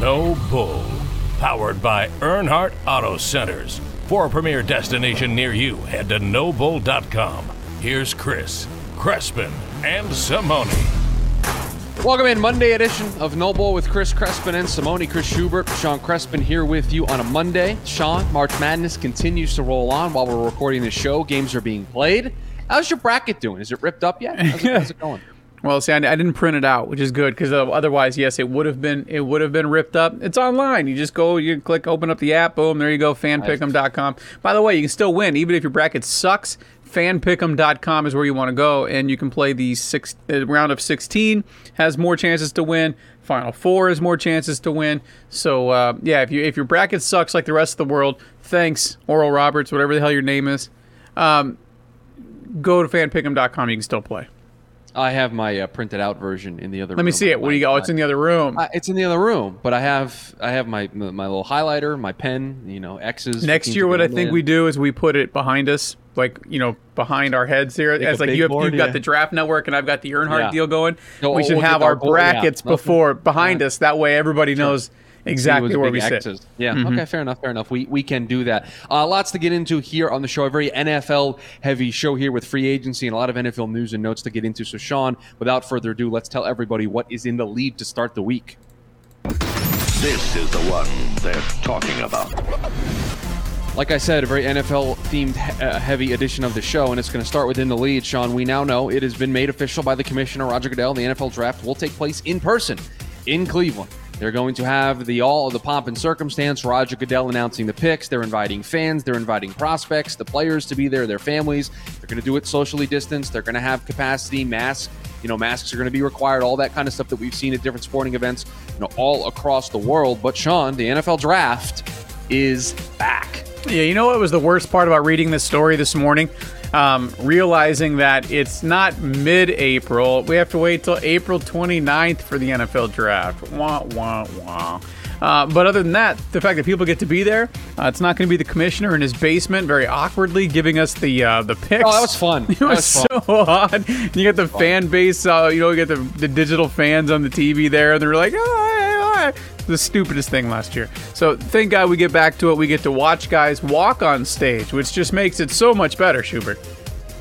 No Bull. Powered by Earnhardt Auto Centers. For a premier destination near you, head to nobull.com. Here's Chris, Crespin, and Simone. Welcome in Monday edition of No Bull with Chris Crespin and Simone. Chris Schubert, Sean Crespin here with you on a Monday. Sean, March Madness continues to roll on while we're recording the show. Games are being played. How's your bracket doing? Is it ripped up yet? How's it, how's it going? Well, see, I, I didn't print it out, which is good because uh, otherwise, yes, it would have been it would have been ripped up. It's online. You just go, you click, open up the app, boom, there you go, fanpick'em.com. By the way, you can still win even if your bracket sucks. Fanpick'em.com is where you want to go, and you can play the six uh, round of 16 has more chances to win. Final four has more chances to win. So uh, yeah, if you if your bracket sucks like the rest of the world, thanks Oral Roberts, whatever the hell your name is. Um, go to fanpick'em.com. You can still play. I have my uh, printed out version in the other. Room. Let me see it. What do you got? Oh, it's in the other room. Uh, it's in the other room, but I have I have my my little highlighter, my pen, you know, X's. Next year, what I think we do is we put it behind us, like you know, behind our heads here. As like you have, board, you've yeah. got the draft network, and I've got the Earnhardt yeah. deal going. No, we should we'll have our, our brackets yeah. before behind us. That way, everybody sure. knows exactly where we X's. sit. Yeah. Mm-hmm. Okay. Fair enough. Fair enough. We we can do that. Uh, lots to get into here on the show. A very NFL heavy show here with free agency and a lot of NFL news and notes to get into. So, Sean, without further ado, let's tell everybody what is in the lead to start the week. This is the one they're talking about. Like I said, a very NFL themed uh, heavy edition of the show, and it's going to start within the lead. Sean, we now know it has been made official by the commissioner, Roger Goodell. The NFL draft will take place in person in Cleveland. They're going to have the all of the pomp and circumstance. Roger Goodell announcing the picks. They're inviting fans. They're inviting prospects, the players to be there, their families. They're going to do it socially distanced. They're going to have capacity, masks. You know, masks are going to be required. All that kind of stuff that we've seen at different sporting events, you know, all across the world. But Sean, the NFL draft is back. Yeah, you know what was the worst part about reading this story this morning? um, realizing that it's not mid April. We have to wait till April 29th for the NFL draft. Wah, wah, wah. Uh, but other than that, the fact that people get to be there, uh, it's not going to be the commissioner in his basement, very awkwardly giving us the uh, the picks. Oh, that was fun. It was, was so odd. You get the fan base, uh, you know, you get the, the digital fans on the TV there, and they're like, oh, the stupidest thing last year. So thank God we get back to it. We get to watch guys walk on stage, which just makes it so much better, Schubert.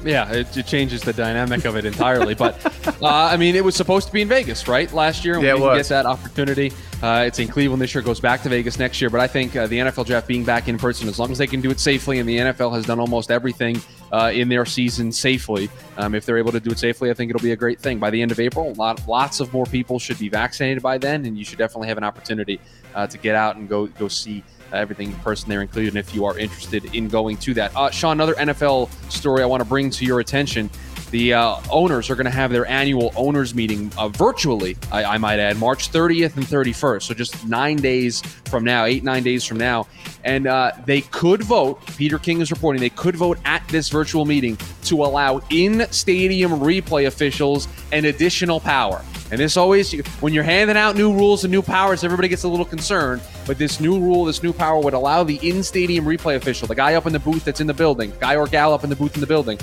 Yeah, it, it changes the dynamic of it entirely. but uh, I mean, it was supposed to be in Vegas, right? Last year, and yeah, we didn't get that opportunity. Uh, it's in Cleveland this year. Goes back to Vegas next year. But I think uh, the NFL draft being back in person, as long as they can do it safely, and the NFL has done almost everything uh, in their season safely. Um, if they're able to do it safely, I think it'll be a great thing. By the end of April, lot, lots of more people should be vaccinated by then, and you should definitely have an opportunity uh, to get out and go go see uh, everything in person there included if you are interested in going to that. Uh, Sean, another NFL story I want to bring to your attention. The uh, owners are going to have their annual owners meeting uh, virtually, I, I, might add, March 30th and 31st. So just nine days from now, eight, nine days from now. And uh, they could vote, Peter King is reporting, they could vote at this virtual meeting to allow in stadium replay officials an additional power. And this always, when you're handing out new rules and new powers, everybody gets a little concerned. But this new rule, this new power would allow the in stadium replay official, the guy up in the booth that's in the building, guy or gal up in the booth in the building,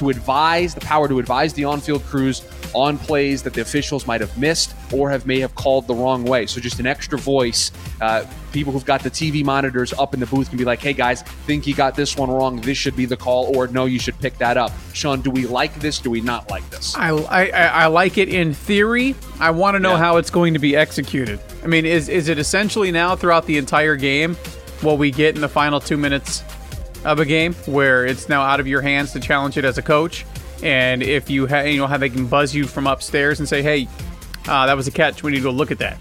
to advise the power to advise the on-field crews on plays that the officials might have missed or have may have called the wrong way. So just an extra voice. Uh, people who've got the TV monitors up in the booth can be like, "Hey guys, think you got this one wrong. This should be the call," or "No, you should pick that up." Sean, do we like this? Do we not like this? I I, I like it in theory. I want to know yeah. how it's going to be executed. I mean, is is it essentially now throughout the entire game what we get in the final two minutes of a game where it's now out of your hands to challenge it as a coach. And if you have, you know, how they can buzz you from upstairs and say, "Hey, uh, that was a catch. We need to go look at that."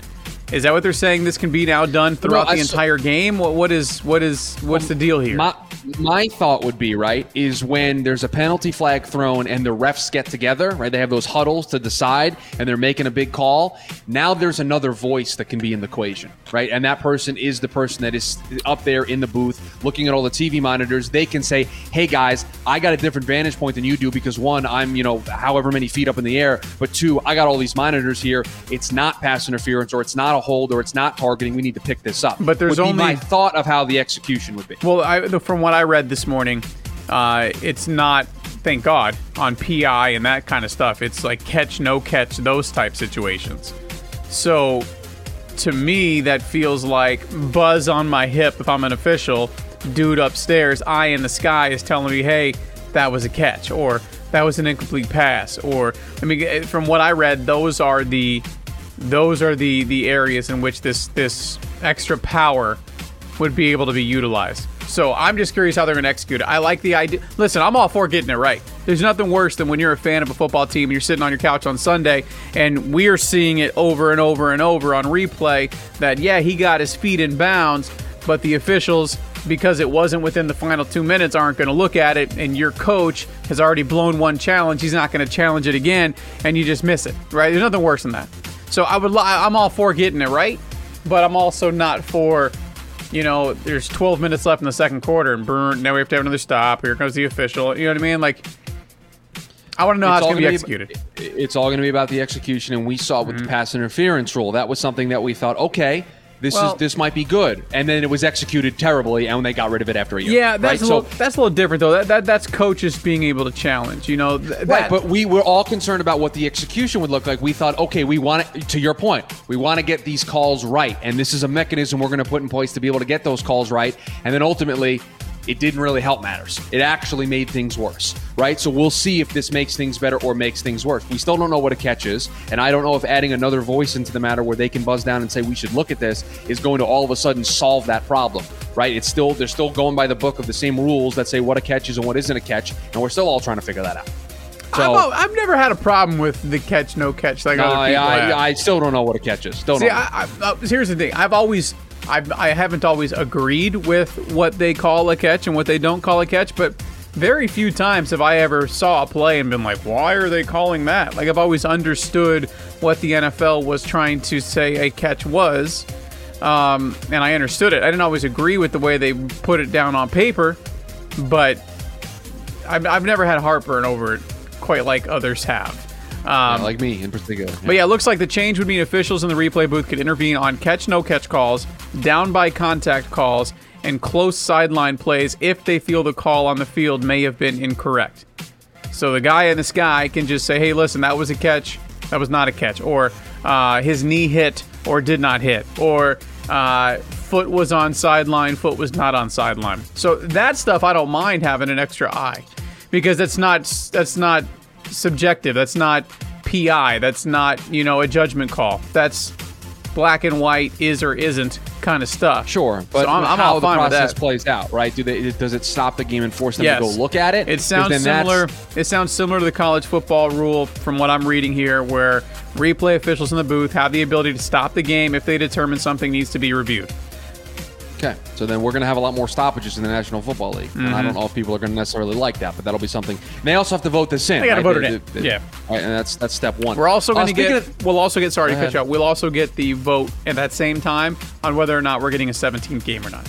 Is that what they're saying? This can be now done throughout the entire game. What what is what is what's the deal here? My, my thought would be right is when there's a penalty flag thrown and the refs get together, right? They have those huddles to decide, and they're making a big call. Now there's another voice that can be in the equation, right? And that person is the person that is up there in the booth looking at all the TV monitors. They can say, "Hey guys, I got a different vantage point than you do because one, I'm you know however many feet up in the air, but two, I got all these monitors here. It's not pass interference or it's not a hold or it's not targeting. We need to pick this up. But there's only my thought of how the execution would be. Well, I, from what I read this morning, uh, it's not. Thank God on PI and that kind of stuff. It's like catch, no catch, those type situations. So to me, that feels like buzz on my hip if I'm an official. Dude upstairs, eye in the sky is telling me, hey, that was a catch, or that was an incomplete pass, or I mean, eh, from what I read, those are the those are the the areas in which this this extra power would be able to be utilized. So I'm just curious how they're going to execute it. I like the idea. Listen, I'm all for getting it right. There's nothing worse than when you're a fan of a football team and you're sitting on your couch on Sunday and we're seeing it over and over and over on replay that, yeah, he got his feet in bounds, but the officials, because it wasn't within the final two minutes, aren't going to look at it. And your coach has already blown one challenge. He's not going to challenge it again, and you just miss it, right? There's nothing worse than that. So I would, li- I'm all for getting it right, but I'm also not for you know, there's 12 minutes left in the second quarter, and burn. Now we have to have another stop. Here comes the official. You know what I mean? Like, I want to know how it's going to be executed. It's all going to be about the execution, and we saw with Mm-hmm. the pass interference rule that was something that we thought, okay, this Well- is this might be good, and then it was executed terribly, and they got rid of it after a year. Yeah, that's right? a so. little, that's a little different though. That, that that's coaches being able to challenge. You know, th- Right, that- but we were all concerned about what the execution would look like. We thought, okay, we want it, to your point, we want to get these calls right. And this is a mechanism we're going to put in place to be able to get those calls right. And then ultimately, it didn't really help matters. It actually made things worse, right? So we'll see if this makes things better or makes things worse. We still don't know what a catch is. And I don't know if adding another voice into the matter where they can buzz down and say we should look at this is going to all of a sudden solve that problem, right? It's still, they're still going by the book of the same rules that say what a catch is and what isn't a catch. And we're still all trying to figure that out. I've, al- I've never had a problem with the catch no catch like No, other I, people have. I, I still don't know what a catch is. Don't. know. I, I, uh, here's the thing. I've always, I've, I haven't always agreed with what they call a catch and what they don't call a catch, but very few times have I ever saw a play and been like, why are they calling that? Like I've always understood what the NFL was trying to say a catch was, um, and I understood it. I didn't always agree with the way they put it down on paper, but I've, I've never had heartburn over it quite like others have. Um, like me in particular. but yeah, it looks like the change would mean officials in the replay booth could intervene on catch no catch calls, down by contact calls, and close sideline plays if they feel the call on the field may have been incorrect. So the guy in the sky can just say, hey, listen, that was a catch, that was not a catch, or uh, his knee hit or did not hit, or uh, foot was on sideline, foot was not on sideline. So that stuff I don't mind having an extra eye because that's not that's not subjective. That's not PI. That's not you know a judgment call. That's black and white is or isn't kind of stuff. Sure, but so I'm, I'm how all the fine with process plays out, right? Do they? Does it stop the game and force them Yes. to go look at it? It sounds that's- similar. It sounds similar to the college football rule from what I'm reading here, where replay officials in the booth have the ability to stop the game if they determine something needs to be reviewed. Okay, so then we're going to have a lot more stoppages in the National Football League, Mm-hmm. I don't know if people are going to necessarily like that, but that'll be something. And they also have to vote this in. They gotta right? vote it in. Yeah. right, and that's that's step one. We're also Uh, going to speaking get. of- we'll also get. Sorry to cut you ahead. out. We'll also get the vote at that same time on whether or not we're getting a 17th game or not.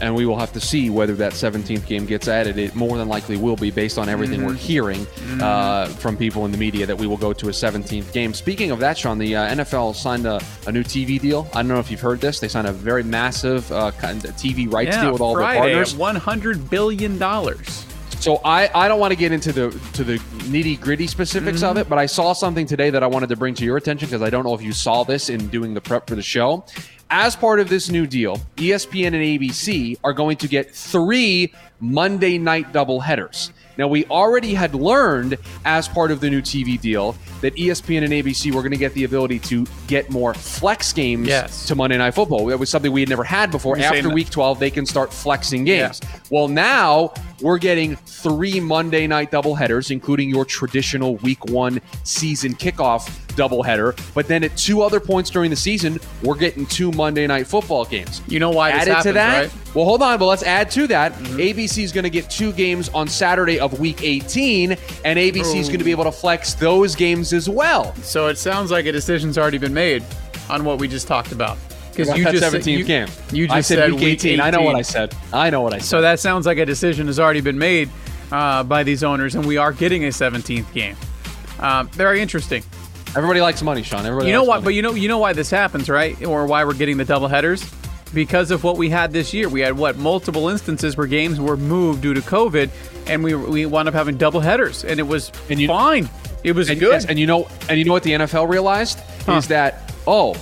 And we will have to see whether that 17th game gets added. It more than likely will be based on everything Mm-hmm. we're hearing uh, from people in the media that we will go to a 17th game. Speaking of that, Sean, the uh, NFL signed a, a new TV deal. I don't know if you've heard this. They signed a very massive uh, TV rights deal with all Friday their partners. at 100 billion dollars. So I, I don't want to get into the to the nitty gritty specifics of it, but I saw something today that I wanted to bring to your attention because I don't know if you saw this in doing the prep for the show. As part of this new deal, ESPN and ABC are going to get three Monday night doubleheaders. Now, we already had learned as part of the new TV deal that ESPN and ABC were going to get the ability to get more flex games Yes. to Monday Night Football. That was something we had never had before. You're After week 12, they can start flexing games. Yeah. Well, now we're getting three Monday night doubleheaders, including your traditional week one season kickoff doubleheader. But then at two other points during the season, we're getting two Monday night football games. You know why this Added happens, to that, right? Mm-hmm. well, hold on, but let's add to that. ABC is going to get two games on Saturday of week 18, and ABC is going to be able to flex those games as well. So it sounds like a decision's already been made on what we just talked about. Because you just said- 17th you, game. You just I said, week 18. I know what I said. I know what I said. So that sounds like a decision has already been made uh, by these owners, and we are getting a 17th game. Um, very interesting. Everybody likes money, Sean. Everybody You know what? money. But you know, you know why this happens, right? Or why we're getting the double headers? Because of what we had this year. We had what multiple instances where games were moved due to COVID, and we we wound up having double headers, and it was And you- fine. It was and, good. yes, and you know, and you know what the NFL realized Huh. is that oh,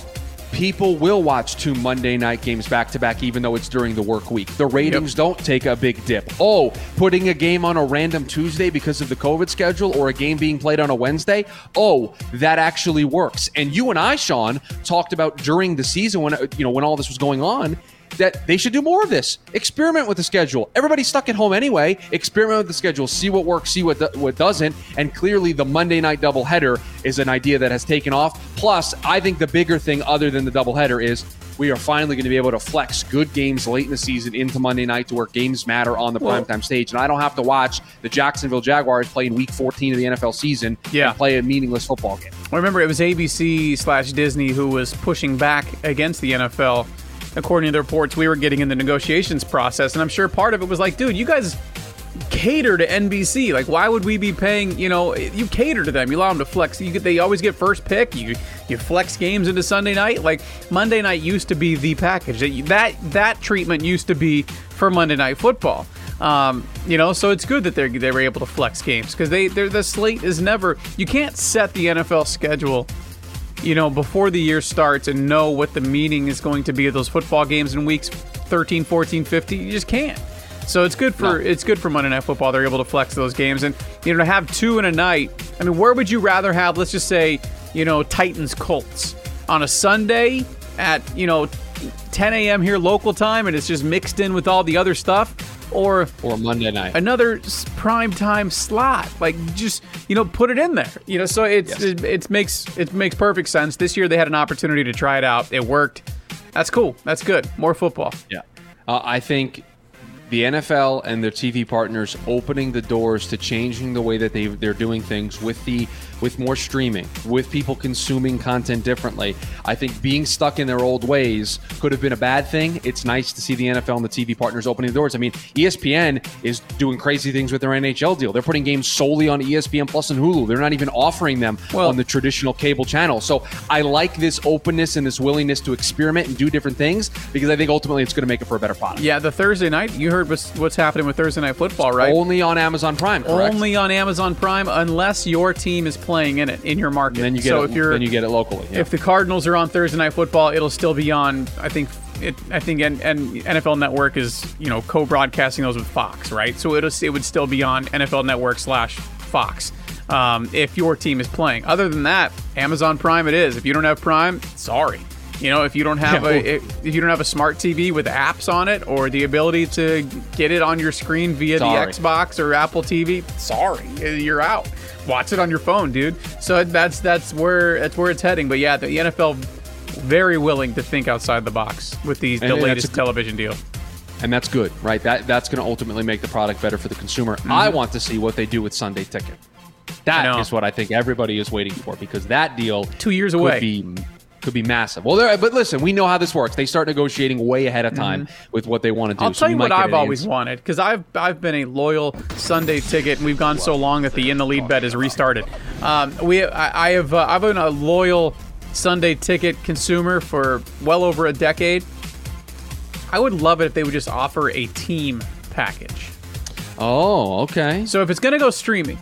people will watch two Monday night games back to back, even though it's during the work week. The ratings yep. don't take a big dip. Oh, putting a game on a random Tuesday because of the COVID schedule or a game being played on a Wednesday. Oh, that actually works. And you and I, Sean, talked about during the season when you know when all this was going on that they should do more of this. Experiment with the schedule. Everybody's stuck at home anyway. Experiment with the schedule. See what works. See what do- what doesn't. And clearly, the Monday night doubleheader is an idea that has taken off. Plus, I think the bigger thing, other than the doubleheader, is we are finally going to be able to flex good games late in the season into Monday night to where games matter on the well, primetime stage. And I don't have to watch the Jacksonville Jaguars play in Week 14 of the NFL season yeah. and play a meaningless football game. I remember, it was ABC slash Disney who was pushing back against the NFL according to the reports we were getting in the negotiations process. And I'm sure part of it was like, dude, you guys cater to NBC. Like, why would we be paying? You know, you cater to them. You allow them to flex. You get, they always get first pick. You you flex games into Sunday night. Like Monday night used to be the package. That that treatment used to be for Monday night football. Um, you know, so it's good that they they were able to flex games because they the slate is never. You can't set the NFL schedule you know, before the year starts and know what the meaning is going to be of those football games in weeks 13, 14, 15. You just can't. So it's good for no. it's good for Monday Night Football. They're able to flex those games, and you know to have two in a night. I mean, where would you rather have? Let's just say, you know, Titans Colts on a Sunday at you know 10 a.m. here local time, and it's just mixed in with all the other stuff or or Monday night. Another prime time slot. Like just you know put it in there. You know, so it's yes. it, it makes it makes perfect sense. This year they had an opportunity to try it out. It worked. That's cool. That's good. More football. Yeah. Uh, I think the NFL and their TV partners opening the doors to changing the way that they they're doing things with the with more streaming, with people consuming content differently. I think being stuck in their old ways could have been a bad thing. It's nice to see the NFL and the TV partners opening the doors. I mean, ESPN is doing crazy things with their NHL deal. They're putting games solely on ESPN Plus and Hulu. They're not even offering them well, on the traditional cable channel. So I like this openness and this willingness to experiment and do different things because I think ultimately it's going to make it for a better product. Yeah, the Thursday night, you heard what's, what's happening with Thursday Night Football, right? Only on Amazon Prime, correct? Only on Amazon Prime unless your team is playing in it in your market. And then you get so it, if you're, then you get it locally. Yeah. If the Cardinals are on Thursday night football, it'll still be on. I think it. I think and, and NFL Network is you know co-broadcasting those with Fox, right? So it it would still be on NFL Network slash Fox. Um, if your team is playing. Other than that, Amazon Prime it is. If you don't have Prime, sorry. You know, if you don't have yeah, a if you don't have a smart TV with apps on it or the ability to get it on your screen via sorry. the Xbox or Apple TV, sorry, you're out watch it on your phone, dude. So that's that's where that's where it's heading. But yeah, the NFL very willing to think outside the box with these the latest television deal. And that's good, right? That that's going to ultimately make the product better for the consumer. Mm-hmm. I want to see what they do with Sunday Ticket. That is what I think everybody is waiting for because that deal two years away be could be massive. Well, but listen, we know how this works. They start negotiating way ahead of time mm-hmm. with what they want to do. I'll so tell you what I've always answer. wanted because I've I've been a loyal Sunday ticket, and we've gone so long that the in the lead bet is restarted. Um, we I, I have uh, I've been a loyal Sunday ticket consumer for well over a decade. I would love it if they would just offer a team package. Oh, okay. So if it's going to go streaming,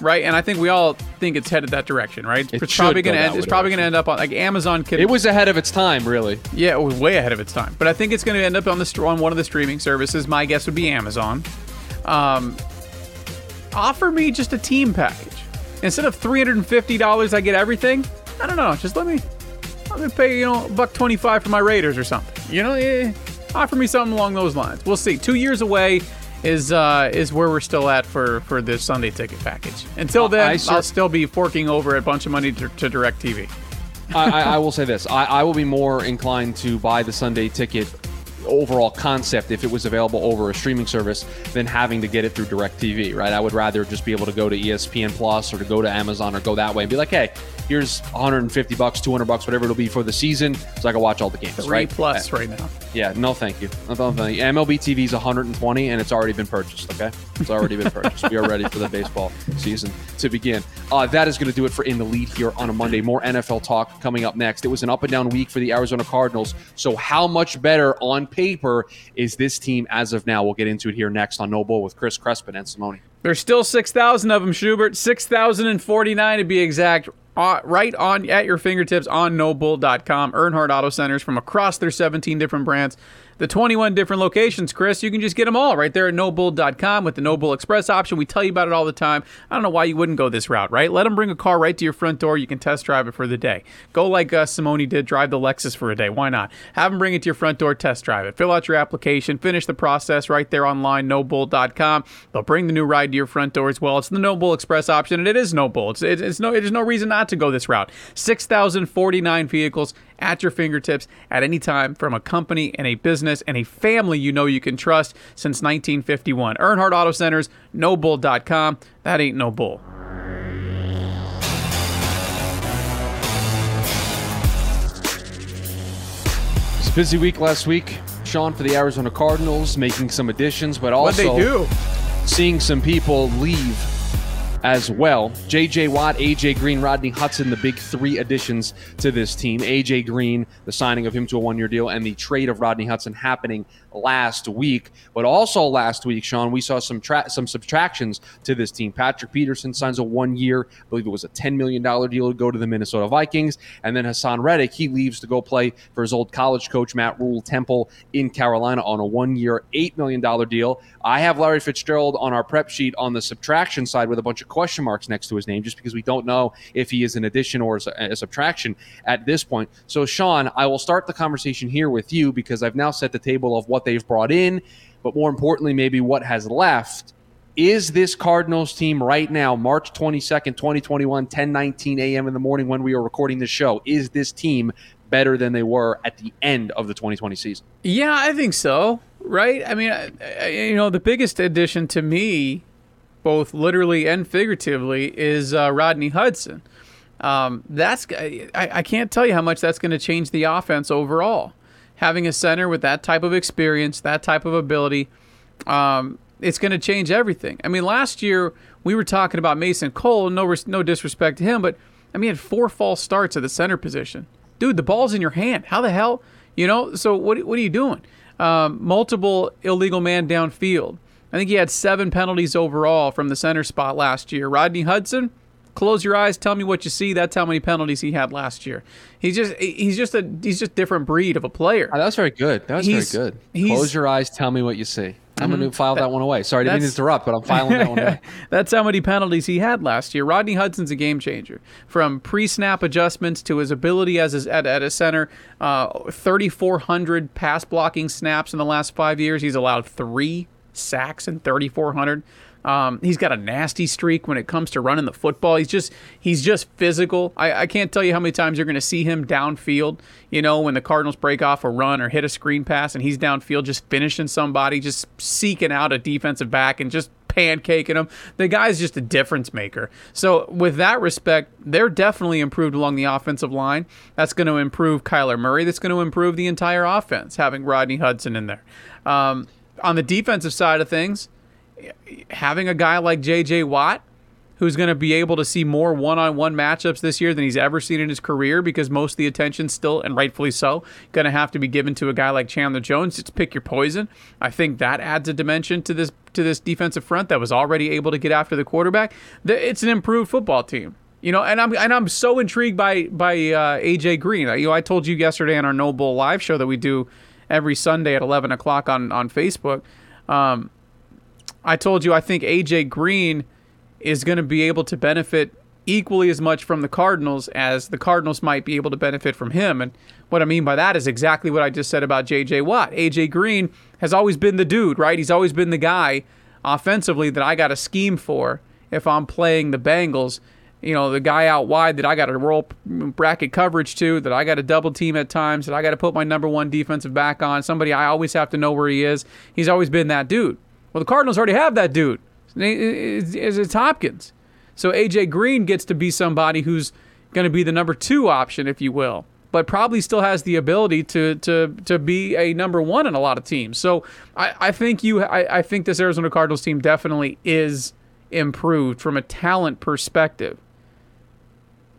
right? And I think we all think it's headed that direction, right? It it's probably going to end. It's probably going to end up on like Amazon. Could, it was ahead of its time, really. Yeah, it was way ahead of its time. But I think it's going to end up on the on one of the streaming services. My guess would be Amazon. Um, offer me just a team package instead of three hundred and fifty dollars. I get everything. I don't know. Just let me let me pay you know buck twenty five for my Raiders or something. You know, eh, offer me something along those lines. We'll see. Two years away is uh, is where we're still at for for this Sunday ticket package. Until then, I, will still be forking over a bunch of money to, to TV. I, I, will say this: I, I will be more inclined to buy the Sunday ticket overall concept if it was available over a streaming service than having to get it through DirecTV, right? I would rather just be able to go to ESPN Plus or to go to Amazon or go that way and be like, hey, here's 150 bucks, 200 bucks, whatever it'll be for the season, so I can watch all the games. Three right? plus right now. Yeah, no, thank you. No, thank you. MLB TV is 120, and it's already been purchased. Okay, it's already been purchased. we are ready for the baseball season to begin. Uh, that is going to do it for in the lead here on a Monday. More NFL talk coming up next. It was an up and down week for the Arizona Cardinals. So how much better on paper is this team as of now? We'll get into it here next on No Bull with Chris Crespin and Simone. There's still 6,000 of them, Schubert. 6,049 to be exact uh, right on at your fingertips on nobull.com. Earnhardt Auto Centers from across their 17 different brands the 21 different locations, Chris. You can just get them all right there at nobull.com with the Nobull Express option. We tell you about it all the time. I don't know why you wouldn't go this route, right? Let them bring a car right to your front door. You can test drive it for the day. Go like uh, Simone did, drive the Lexus for a day. Why not? Have them bring it to your front door, test drive it. Fill out your application, finish the process right there online, nobull.com. They'll bring the new ride to your front door as well. It's the Nobull Express option, and it is Nobull. It's, it's, it's no, there's no reason not to go this route. 6,049 vehicles at your fingertips at any time from a company and a business and a family you know you can trust since 1951. Earnhardt Auto Centers, nobull.com. That ain't no bull. It's a busy week last week, Sean, for the Arizona Cardinals, making some additions, but also they do? seeing some people leave as well. J.J. Watt, A.J. Green, Rodney Hudson, the big three additions to this team. A.J. Green, the signing of him to a one year deal, and the trade of Rodney Hudson happening last week. But also last week, Sean, we saw some tra- some subtractions to this team. Patrick Peterson signs a one year, I believe it was a $10 million deal to go to the Minnesota Vikings. And then Haason Reddick, he leaves to go play for his old college coach, Matt Rhule Temple in Carolina on a one year, $8 million deal. I have Larry Fitzgerald on our prep sheet on the subtraction side with a bunch of question marks next to his name just because we don't know if he is an addition or a, a subtraction at this point. So, Sean, I will start the conversation here with you because I've now set the table of what they've brought in, but more importantly, maybe what has left. Is this Cardinals team right now, March 22nd, 2021, 10 19 a.m. in the morning when we are recording this show, is this team better than they were at the end of the 2020 season? Yeah, I think so. Right? I mean, I, I, you know, the biggest addition to me, both literally and figuratively, is uh, Rodney Hudson. Um, that's I, I can't tell you how much that's going to change the offense overall. Having a center with that type of experience, that type of ability, um, it's going to change everything. I mean, last year we were talking about Mason Cole. No, no disrespect to him, but I mean, he had four false starts at the center position. Dude, the ball's in your hand. How the hell? You know. So what? What are you doing? Um, multiple illegal man downfield. I think he had seven penalties overall from the center spot last year. Rodney Hudson, close your eyes, tell me what you see. That's how many penalties he had last year. He's just he's just a he's just different breed of a player. Oh, that was very good. That was He's- very good. Close your eyes, tell me what you see. I'm going to file that one away. Sorry, I didn't to interrupt, but I'm filing that one away. That's how many penalties he had last year. Rodney Hudson's a game changer. From pre-snap adjustments to his ability as a, at, at a center, uh, 3,400 pass blocking snaps in the last five years. He's allowed three sacks in 3,400. Um, he's got a nasty streak when it comes to running the football. He's just he's just physical. I, I can't tell you how many times you're going to see him downfield. You know, when the Cardinals break off a run or hit a screen pass and he's downfield just finishing somebody, just seeking out a defensive back and just pancaking him. The guy's just a difference maker. So, with that respect, they're definitely improved along the offensive line. That's going to improve Kyler Murray. That's going to improve the entire offense, having Rodney Hudson in there. Um, on the defensive side of things, having a guy like J.J. Watt, who's going to be able to see more one-on-one matchups this year than he's ever seen in his career because most of the attention still and rightfully so going to have to be given to a guy like Chandler Jones. It's pick your poison. I think that adds a dimension to this to this defensive front that was already able to get after the quarterback. It's an improved football team you know and I'm and I'm so intrigued by by uh, AJ Green. You know I told you yesterday on our No Bull live show that we do every Sunday at 11 o'clock on on Facebook um, I told you I think AJ Green is going to be able to benefit equally as much from the Cardinals as the Cardinals might be able to benefit from him. And what I mean by that is exactly what I just said about JJ Watt. AJ Green has always been the dude, right? He's always been the guy offensively that I got a scheme for if I'm playing the Bengals. You know, the guy out wide that I got to roll bracket coverage to, that I got to double team at times, that I got to put my number one defensive back on, somebody I always have to know where he is. He's always been that dude. Well, the Cardinals already have that dude. It's, Hopkins. So AJ Green gets to be somebody who's going to be the number two option, if you will, but probably still has the ability to to to be a number one in a lot of teams. So I, I think you I, I think this Arizona Cardinals team definitely is improved from a talent perspective.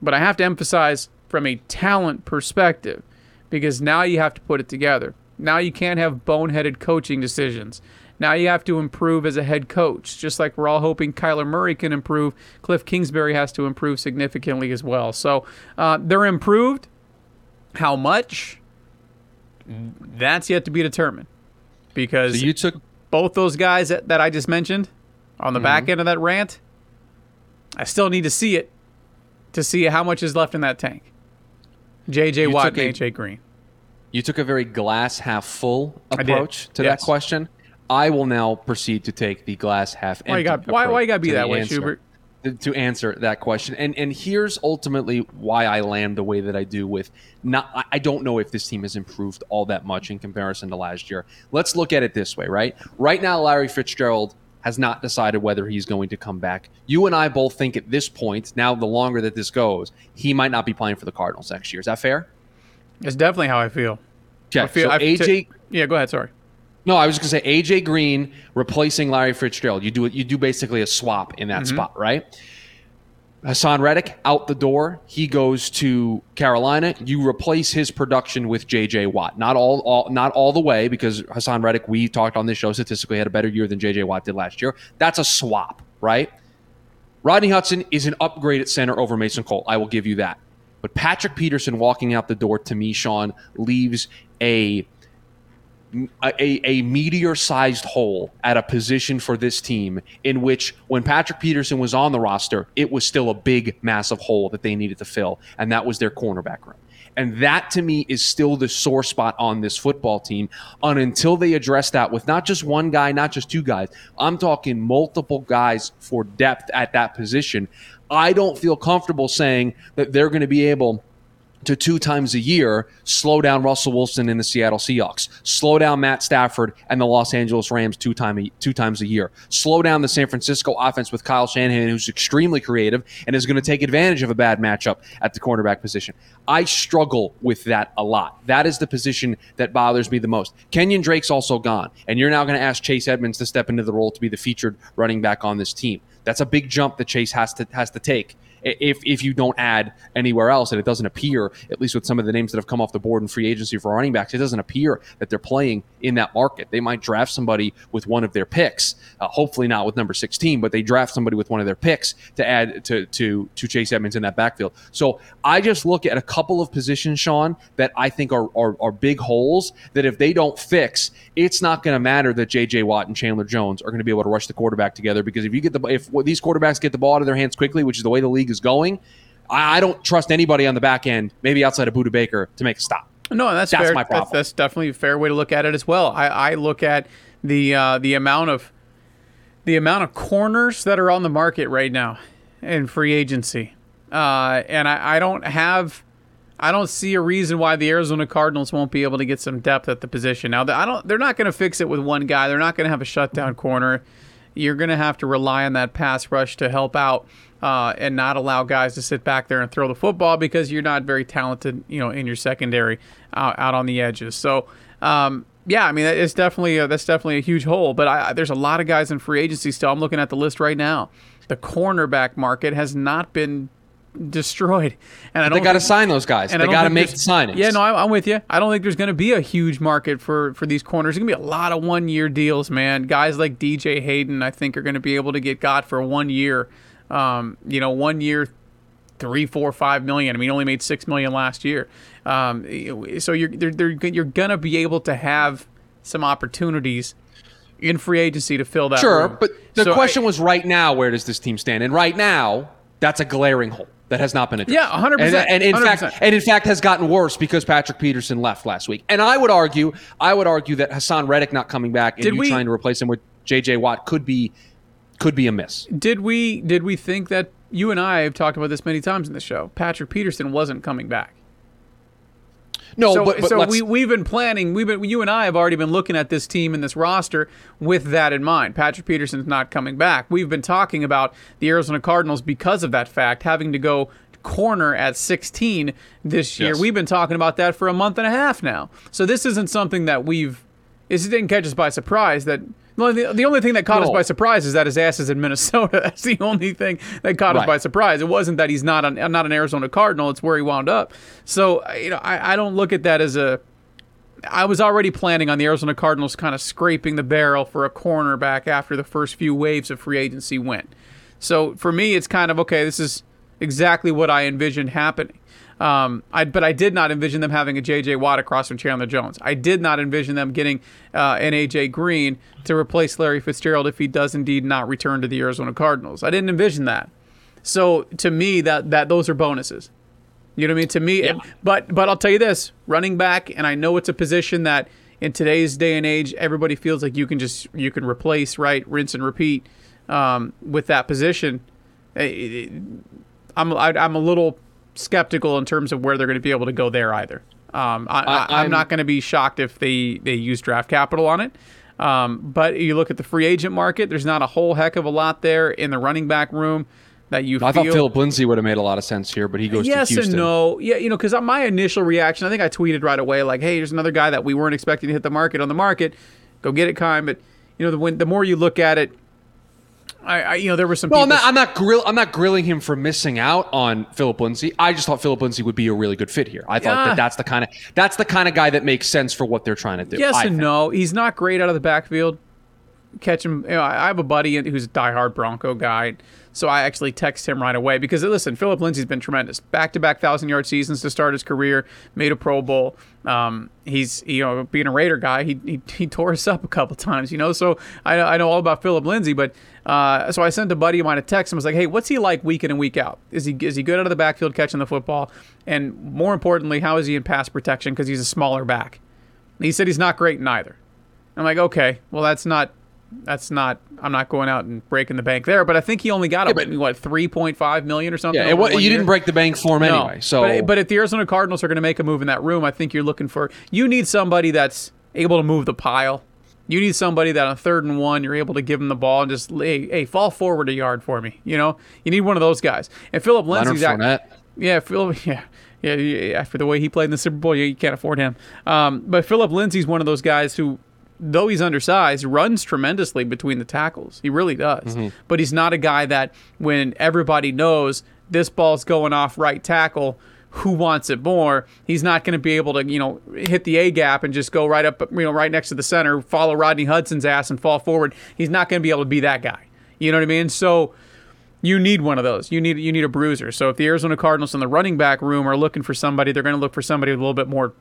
But I have to emphasize from a talent perspective because now you have to put it together. Now you can't have boneheaded coaching decisions. Now you have to improve as a head coach, just like we're all hoping Kyler Murray can improve. Cliff Kingsbury has to improve significantly as well. So uh, they're improved. How much? That's yet to be determined because So you took both those guys that, that I just mentioned on the Mm-hmm. back end of that rant, I still need to see it to see how much is left in that tank. JJ Watt and AJ Green. you took a very glass half full approach to yes. that question. I will now proceed to take the glass half empty. Why you got why, why you got to be that way, answer. Schubert? to- answer that question. And and here's ultimately why I land the way that I do with not I don't know if this team has improved all that much in comparison to last year. Let's look at it this way, right? Right now Larry Fitzgerald has not decided whether he's going to come back. You and I both think at this point, now the longer that this goes, he might not be playing for the Cardinals next year. Is that fair? It's definitely how I feel. Okay. I feel so AJ t- yeah, go ahead. Sorry. no, I was just gonna say AJ Green replacing Larry Fitzgerald. You do it. You do basically a swap in that mm-hmm. spot, right? Haason Reddick out the door. He goes to Carolina. You replace his production with JJ Watt. Not all, all not all the way because Haason Reddick, we talked on this show, statistically had a better year than JJ Watt did last year. That's a swap, right? Rodney Hudson is an upgrade at center over Mason Cole. I will give you that. But Patrick Peterson walking out the door to me, Sean, leaves a a, a meteor sized hole at a position for this team in which when Patrick Peterson was on the roster, it was still a big, massive hole that they needed to fill, and that was their cornerback room. And that to me is still the sore spot on this football team. And until they address that with not just one guy, not just two guys, I'm talking multiple guys for depth at that position. I don't feel comfortable saying that they're going to be able to two times a year slow down Russell Wilson in the Seattle Seahawks, slow down Matt Stafford and the Los Angeles Rams two time two times a year, slow down the San Francisco offense with Kyle Shanahan, who's extremely creative and is going to take advantage of a bad matchup at the cornerback position. I struggle with that a lot. That is the position that bothers me the most. Kenyon Drake's also gone, and you're now going to ask Chase Edmonds to step into the role to be the featured running back on this team. That's a big jump that Chase has to has to take if if you don't add anywhere else and it doesn't appear at least with some of the names that have come off the board in free agency for running backs it doesn't appear that they're playing in that market. They might draft somebody with one of their picks uh, hopefully not with number 16 but they draft somebody with one of their picks to add to to to Chase Edmonds in that backfield. So I just look at a couple of positions Sean that I think are are, are big holes that if they don't fix it's not going to matter that JJ Watt and Chandler Jones are going to be able to rush the quarterback together because if you get the if these quarterbacks get the ball out of their hands quickly which is the way the league is going I, I don't trust anybody on the back end maybe outside of Budda Baker to make a stop No, that's, That's fair. my That's, problem. that's definitely a fair way to look at it as well. I, I look at the uh, the amount of the amount of corners that are on the market right now in free agency, uh, and I, I don't have. I don't see a reason why the Arizona Cardinals won't be able to get some depth at the position. Now, I don't. They're not going to fix it with one guy. They're not going to have a shutdown corner. You're going to have to rely on that pass rush to help out uh, and not allow guys to sit back there and throw the football because you're not very talented, you know, in your secondary uh, out on the edges. So, um, yeah, I mean, it's definitely a, that's definitely a huge hole. But I, I- there's a lot of guys in free agency still. I'm looking at the list right now. The cornerback market has not been destroyed, and I don't they got to sign those guys and they got to make the signings Yeah, no, I- I'm with you. I don't think there's going to be a huge market for for these corners. There's going to be a lot of one year deals, man. Guys like DJ Hayden, I think, are going to be able to get got for one year. Um, you know, one year, three, four, five million. I mean, he only made six million last year. Um, so you're they're, they're, you're going to be able to have some opportunities in free agency to fill that. Sure, room. but the So I- question was right now, where does this team stand? And right now, that's a glaring hole that has not been addressed. Yeah, 100%, And, and in 100%. fact, and in fact, has gotten worse because Patrick Peterson left last week. And I would argue, I would argue that Haason Reddick not coming back and Did you we- trying to replace him with J.J. Watt could be could be a miss. did we did we think that you and I have talked about this many times in the show? Patrick Peterson wasn't coming back. No, so, but, but so we we've been planning. We've been you and I have already been looking at this team and this roster with that in mind. Patrick Peterson's not coming back. We've been talking about the Arizona Cardinals because of that fact, having to go corner at 16 this year. Yes. We've been talking about that for a month and a half now. So this isn't something that we've. This didn't catch us by surprise. That well, the, the only thing that caught us by surprise is that his ass is in Minnesota. That's the only thing that caught us by surprise. It wasn't that he's not an, not an Arizona Cardinal. It's where he wound up. So you know, I, I don't look at that as a I was already planning on the Arizona Cardinals kind of scraping the barrel for a cornerback after the first few waves of free agency went. So for me, it's kind of okay. This is exactly what I envisioned happening. Um, I, but I did not envision them having a J.J. Watt across from Chandler Jones. I did not envision them getting uh, an A.J. Green to replace Larry Fitzgerald if he does indeed not return to the Arizona Cardinals. I didn't envision that. So to me, that that those are bonuses. You know what I mean? To me, Yeah. but but I'll tell you this: running back, and I know it's a position that in today's day and age, everybody feels like you can just you can replace, right, rinse and repeat um, with that position. Eh, eh, I'm I'm a little skeptical in terms of where they're going to be able to go there either. Um, I, I, I- I'm I'm- not going to be shocked if they they use draft capital on it. Um, but you look at the free agent market. There's not a whole heck of a lot there in the running back room that you. I feel, thought Philip Lindsay would have made a lot of sense here, but he goes yes to Houston. and no. Yeah, you know, because my initial reaction, I think I tweeted right away, like, "Hey, there's another guy that we weren't expecting to hit the market on the market. Go get it, Keim." But you know, the when, the more you look at it, I, I you know, there were some. No, I'm not. I'm not grill. I'm not grilling him for missing out on Philip Lindsay. I just thought Philip Lindsay would be a really good fit here. I thought Yeah. that that's the kind of that's the kind of guy that makes sense for what they're trying to do. Yes I and think. no. He's not great out of the backfield. Catch him. You know, I I have a buddy who's a diehard Bronco guy, so I actually text him right away because listen, Philip Lindsay's been tremendous. Back to back thousand yard seasons to start his career. Made a Pro Bowl. Um, he's you know being a Raider guy, he, he he tore us up a couple times. You know, so I I know all about Philip Lindsay, but uh, so I sent a buddy of mine a text and was like, hey, what's he like week in and week out? Is he is he good out of the backfield catching the football? And more importantly, how is he in pass protection because he's a smaller back? He said he's not great in either. I'm like, okay, well that's not that's not I'm not going out and breaking the bank there, but I think he only got a, but- what 3.5 million or something. Yeah, it, you year? didn't break the bank for him No. anyway. So, but, but if the Arizona Cardinals are going to make a move in that room, I think you're looking for you need somebody that's able to move the pile. You need somebody that on third and one, you're able to give him the ball and just hey, hey fall forward a yard for me. You know, you need one of those guys. And Philip Leonard Lindsay's act- Fournette. yeah, Phil. Yeah, yeah, yeah. For the way he played in the Super Bowl, yeah, you can't afford him. Um, but Philip Lindsay's one of those guys who, though he's undersized, runs tremendously between the tackles. He really does. Mm-hmm. But he's not a guy that when everybody knows this ball's going off right tackle. Who wants it more? He's not going to be able to, you know, hit the A gap and just go right up, you know, right next to the center, follow Rodney Hudson's ass and fall forward. He's not going to be able to be that guy. You know what I mean? So, you need one of those. You need you need a bruiser. So if the Arizona Cardinals in the running back room are looking for somebody, they're going to look for somebody with a little bit more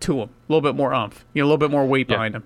to them, a little bit more umph, you know, a little bit more weight behind them.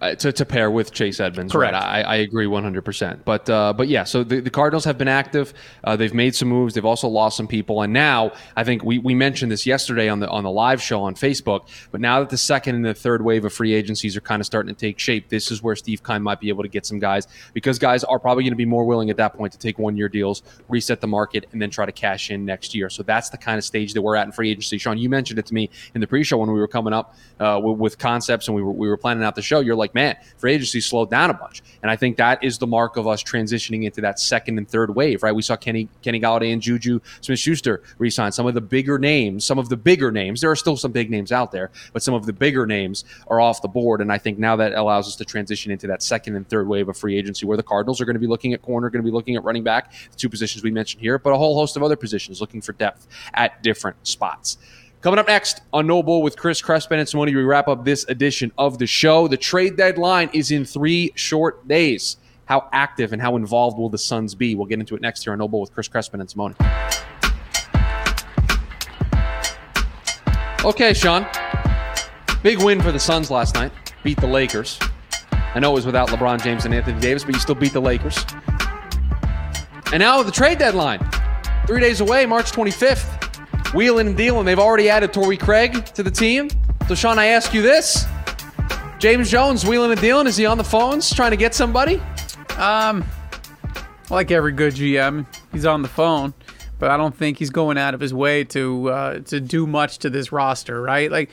Uh, to, to pair with Chase Edmonds. Correct. Right? I, I agree 100%. But uh, but yeah, so the, the Cardinals have been active. Uh, they've made some moves. They've also lost some people. And now I think we, we mentioned this yesterday on the on the live show on Facebook. But now that the second and the third wave of free agencies are kind of starting to take shape, this is where Steve Keim might be able to get some guys because guys are probably going to be more willing at that point to take one year deals, reset the market, and then try to cash in next year. So that's the kind of stage that we're at in free agency. Sean, you mentioned it to me in the pre-show when we were coming up uh, with, with concepts and we were we were planning out the show. You're like, man, free agency slowed down a bunch, and I think that is the mark of us transitioning into that second and third wave. Right? We saw Kenny Kenny Golladay and Juju Smith-Schuster resign. Some of the bigger names, some of the bigger names. There are still some big names out there, but some of the bigger names are off the board. And I think now that allows us to transition into that second and third wave of free agency, where the Cardinals are going to be looking at corner, going to be looking at running back, the two positions we mentioned here, but a whole host of other positions looking for depth at different spots. Coming up next on No Bull with Chris Crespin and Simone, we wrap up this edition of the show. The trade deadline is in three short days. How active and how involved will the Suns be? We'll get into it next here on No Bull with Chris Crespin and Simone. Okay, Sean. Big win for the Suns last night. Beat the Lakers. I know it was without LeBron James and Anthony Davis, but you still beat the Lakers. And now the trade deadline. Three days away, March 25th. Wheeling and dealing. They've already added Torrey Craig to the team. So, Sean, I ask you this. James Jones, wheeling and dealing. Is he on the phones trying to get somebody? Um, like every good GM, he's on the phone, but I don't think he's going out of his way to uh, to do much to this roster, right? Like,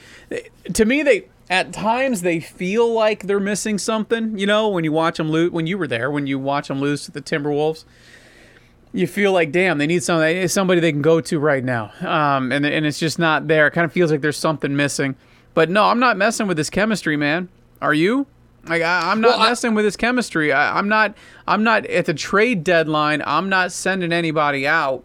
to me, they at times they feel like they're missing something. You know, when you watch them lose, when you were there, when you watch them lose to the Timberwolves, you feel like, damn, they need somebody, somebody they can go to right now, um, and and it's just not there. It kind of feels like there's something missing. But no, I'm not messing with this chemistry, man. Are you? Like I, I'm not Well, I- messing with his chemistry. I, I'm not. I'm not at the trade deadline. I'm not sending anybody out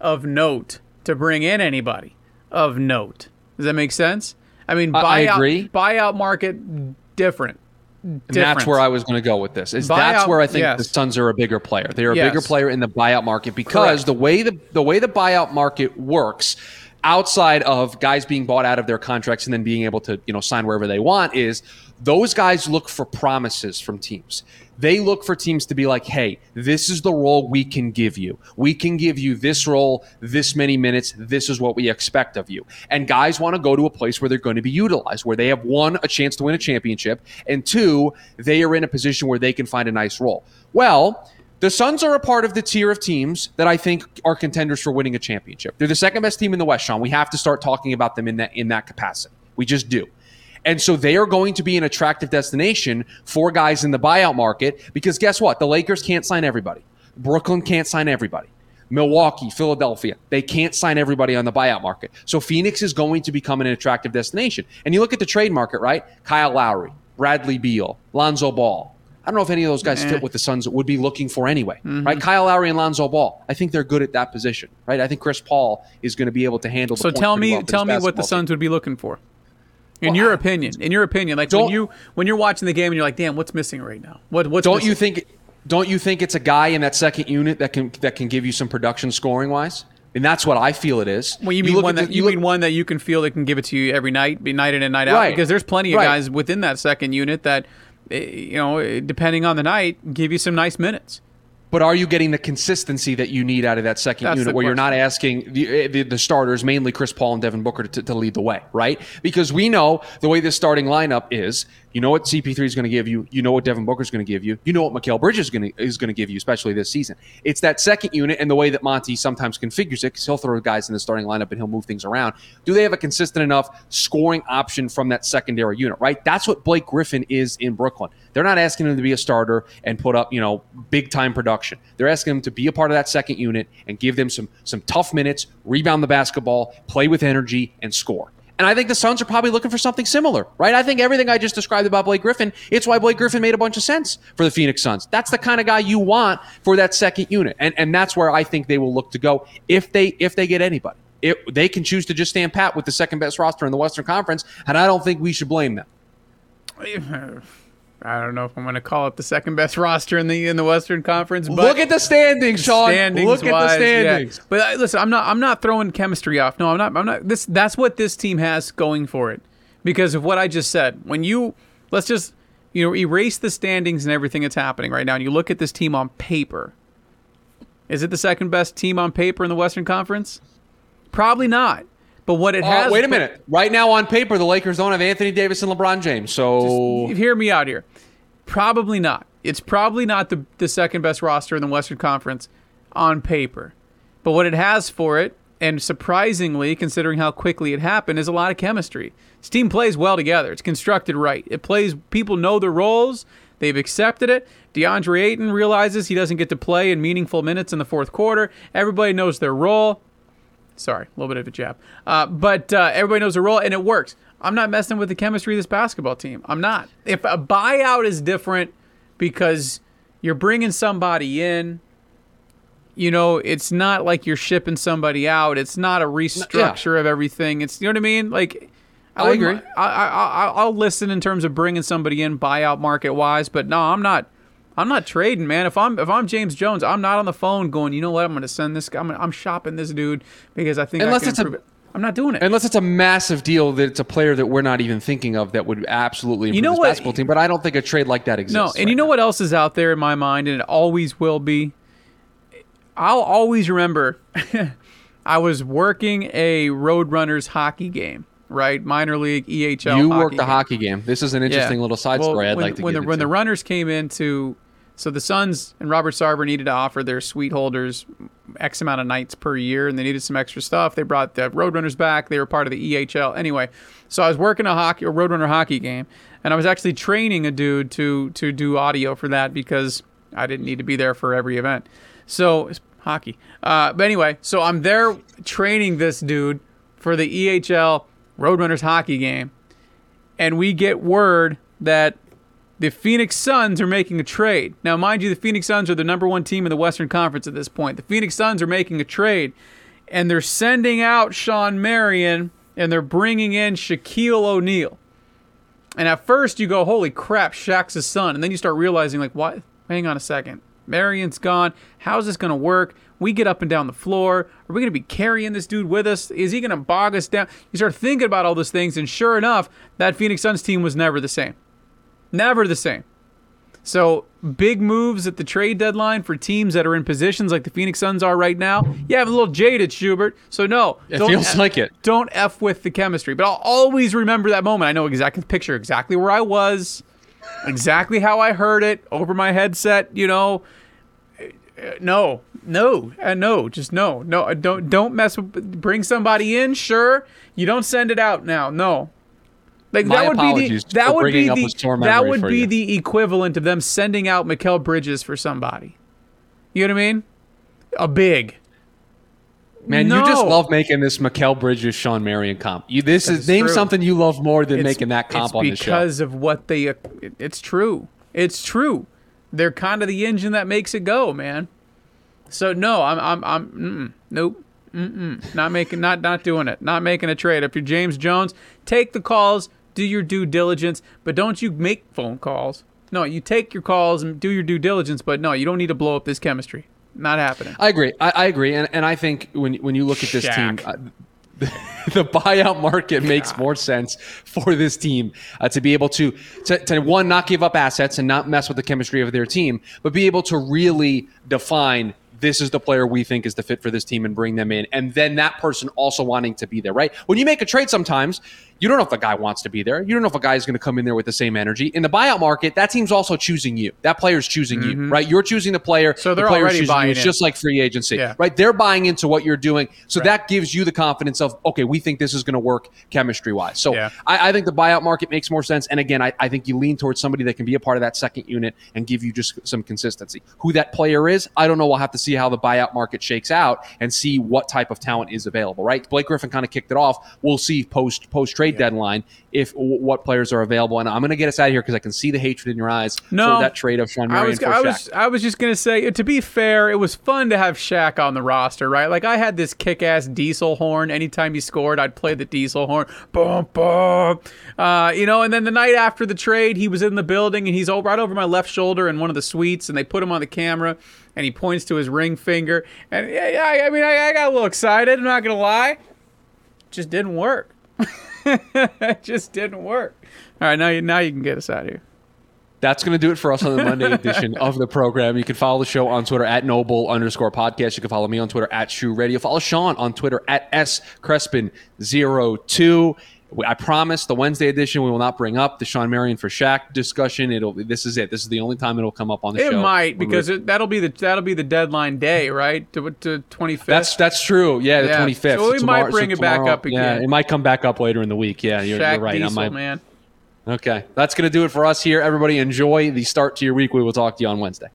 of note to bring in anybody of note. Does that make sense? I mean, I- I buyout agree. buyout market different. And that's where I was going to go with this. Is Buyout- that's where I think yes. the Suns are a bigger player. They're a Yes. bigger player in the buyout market because Correct. the way the the way the buyout market works, outside of guys being bought out of their contracts and then being able to you know sign wherever they want, is those guys look for promises from teams. They look for teams to be like, hey, this is the role we can give you. We can give you this role, this many minutes. This is what we expect of you. And guys want to go to a place where they're going to be utilized, where they have one, a chance to win a championship, and two, they are in a position where they can find a nice role. Well, the Suns are a part of the tier of teams that I think are contenders for winning a championship. They're the second best team in the West, Sean. We have to start talking about them in that in that capacity. We just do. And so they are going to be an attractive destination for guys in the buyout market because guess what? The Lakers can't sign everybody. Brooklyn can't sign everybody. Milwaukee, Philadelphia, they can't sign everybody on the buyout market. So Phoenix is going to become an attractive destination. And you look at the trade market, right? Kyle Lowry, Bradley Beal, Lonzo Ball. I don't know if any of those guys Eh. fit what the Suns would be looking for anyway, Mm-hmm. right? Kyle Lowry and Lonzo Ball. I think they're good at that position, right? I think Chris Paul is going to be able to handle. The So tell me, well tell me what the team. Suns would be looking for. In Well, your I- opinion, in your opinion, like when you when you're watching the game and you're like, damn, what's missing right now? What what's Don't missing? you think? Don't you think it's a guy in that second unit that can that can give you some production scoring wise? And that's what I feel it is. Well, you mean look one that the- you look- mean one that you can feel that can give it to you every night, be night in and night out. Right. Because there's plenty of Right. guys within that second unit that, you know, eh, depending on the night, give you some nice minutes. But are you getting the consistency that you need out of that second That's unit where you're not asking the, the, the starters, mainly Chris Paul and Devin Booker, to, to lead the way, right? Because we know the way this starting lineup is, you know what CP3 is going to give you, you know what Devin Booker is going to give you, you know what Mikal Bridges is going to is going to give you, especially this season. It's that second unit and the way that Monty sometimes configures it, because he'll throw guys in the starting lineup and he'll move things around. Do they have a consistent enough scoring option from that secondary unit, right? That's what Blake Griffin is in Brooklyn. They're not asking him to be a starter and put up, you know, big time production. They're asking him to be a part of that second unit and give them some some tough minutes, rebound the basketball, play with energy, and score. And I think the Suns are probably looking for something similar, right? I think everything I just described about Blake Griffin, it's why Blake Griffin made a bunch of sense for the Phoenix Suns. That's the kind of guy you want for that second unit. And and that's where I think they will look to go if they if they get anybody. It, they can choose to just stand pat with the second best roster in the Western Conference, and I don't think we should blame them. I don't know if I'm going to call it the second best roster in the in the Western Conference. But Look at the standings, Sean. standings Look at wise, the yeah. standings. But uh, listen, I'm not I'm not throwing chemistry off. No, I'm not. I'm not. This that's what this team has going for it because of what I just said. When you let's just you know erase the standings and everything that's happening right now, and you look at this team on paper. Is it the second best team on paper in the Western Conference? Probably not. But what it Uh, has. wait a minute. Right now on paper, the Lakers don't have Anthony Davis and LeBron James. So hear me out here. Probably not. It's probably not the, the second best roster in the Western Conference on paper. But what it has for it, and surprisingly, considering how quickly it happened, is a lot of chemistry. This team plays well together. It's constructed right. It plays, people know their roles. They've accepted it. DeAndre Ayton realizes he doesn't get to play in meaningful minutes in the fourth quarter. Everybody knows their role. Sorry, a little bit of a jab. Uh, but uh, everybody knows the role, and it works. I'm not messing with the chemistry of this basketball team. I'm not. If a buyout is different because you're bringing somebody in, you know, it's not like you're shipping somebody out. It's not a restructure of everything. It's you know what I mean. Like, I wouldn't- agree. I, I, I, I'll listen in terms of bringing somebody in buyout market wise, but no, I'm not. I'm not trading, man. If I'm if I'm James Jones, I'm not on the phone going. You know what? I'm going to send this. guy. I'm, gonna, I'm shopping this dude because I think I Unless can it's a- it. I'm not doing it. unless it's a massive deal that it's a player that we're not even thinking of that would absolutely improve You know what? basketball team. But I don't think a trade like that exists. No, and right you know now. what else is out there in my mind, and it always will be. I'll always remember. I was working a Roadrunners hockey game, right? Minor league EHL. You worked the game. hockey game. This is an interesting little side Well, story I'd when, like to when get the when the runners came into so the Suns and Robert Sarver needed to offer their suite holders X amount of nights per year, and they needed some extra stuff. They brought the Roadrunners back. They were part of the EHL anyway. So I was working a hockey a Roadrunner hockey game, and I was actually training a dude to to do audio for that because I didn't need to be there for every event. So hockey. Uh, but anyway, so I'm there training this dude for the EHL Roadrunners hockey game, and we get word that the Phoenix Suns are making a trade. Now, mind you, the Phoenix Suns are the number one team in the Western Conference at this point. The Phoenix Suns are making a trade, and they're sending out Shawn Marion and they're bringing in Shaquille O'Neal. And at first you go, holy crap, Shaq's his son. And then you start realizing, like, what? Hang on a second. Marion's gone. How's this going to work? We get up and down the floor. Are we going to be carrying this dude with us? Is he going to bog us down? You start thinking about all those things, and sure enough, that Phoenix Suns team was never the same. Never the same. So big moves at the trade deadline for teams that are in positions like the Phoenix Suns are right now. Yeah, I'm a little jaded, Schubert. So no, It don't feels F- like it. Don't f with the chemistry. But I'll always remember that moment. I know exactly the picture exactly where I was, exactly how I heard it over my headset. You know, no, no, uh, no, just no, no. uh, Don't don't mess with. Bring somebody in, sure. You don't send it out now. No. Like My that would be the that would be the that would be you. the equivalent of them sending out Mikal Bridges for somebody. You know what I mean? A big. Man, you just love making this Mikal Bridges, Shawn Marion comp. You, this is That's name true. something you love more than It's- making that comp it's on the show. because of what they. it- It's true. It's true. They're kind of the engine that makes it go, man. So no, I'm I'm I'm mm-mm, nope. Mm-mm, not making not not doing it. Not making a trade. If you're James Jones, take the calls, do your due diligence, but don't you make phone calls. No, you take your calls and do your due diligence, but no, you don't need to blow up this chemistry. Not happening. I agree. I, I agree, and and I think when when you look at this team. Shaq. Uh, the buyout market makes more sense for this team uh, to be able to, to to one not give up assets and not mess with the chemistry of their team, but be able to really define this is the player we think is the fit for this team and bring them in, and then that person also wanting to be there. Right when you make a trade, sometimes you don't know if the guy wants to be there. You don't know if a guy is going to come in there with the same energy. In the buyout market, that team's also choosing you. That player's choosing you. Right, you're choosing the player. Mm-hmm. So the they're player's already choosing you. buying It's in. just like free agency. Yeah. Right, they're buying into what you're doing, so that gives you the confidence of okay, we think this is going to work chemistry wise. So Yeah. I, I think the buyout market makes more sense. And again, I, I think you lean towards somebody that can be a part of that second unit and give you just some consistency. Who that player is, I don't know. We'll have to see how the buyout market shakes out and see what type of talent is available. Right, Blake Griffin kind of kicked it off. We'll see post post trade deadline if what players are available. And I'm going to get us out of here because I can see the hatred in your eyes No. for that trade of Sean I Marion was, for I Shaq. was, I was just gonna say. To be fair, it was fun to have Shaq on the roster, right? Like I had this kick-ass diesel horn. Anytime he scored, I'd play the diesel horn, boom, boom. Uh, you know. And then the night after the trade, he was in the building, and he's right over my left shoulder in one of the suites, and they put him on the camera, and he points to his ring finger, and yeah, yeah I, I mean, I, I got a little excited. I'm not gonna lie, just didn't work. it just didn't work. All right, now you now you can get us out of here. That's going to do it for us on the Monday edition of the program. You can follow the show on Twitter at No Bull underscore podcast. You can follow me on Twitter at Shoe Radio. Follow Sean on Twitter at S Crespin02. I promise the Wednesday edition we will not bring up the Shawn Marion for Shaq discussion. It'll this is it. This is the only time it'll come up on the It show. It might because it, that'll be the that'll be the deadline day, right? To to twenty fifth. that's that's true. Yeah, the Yeah. twenty fifth. So we might bring it back up Yeah, again. it might come back up later in the week. Yeah, you're, Shaq you're right. I might- man. Okay, that's going to do it for us here. Everybody, enjoy the start to your week. We will talk to you on Wednesday.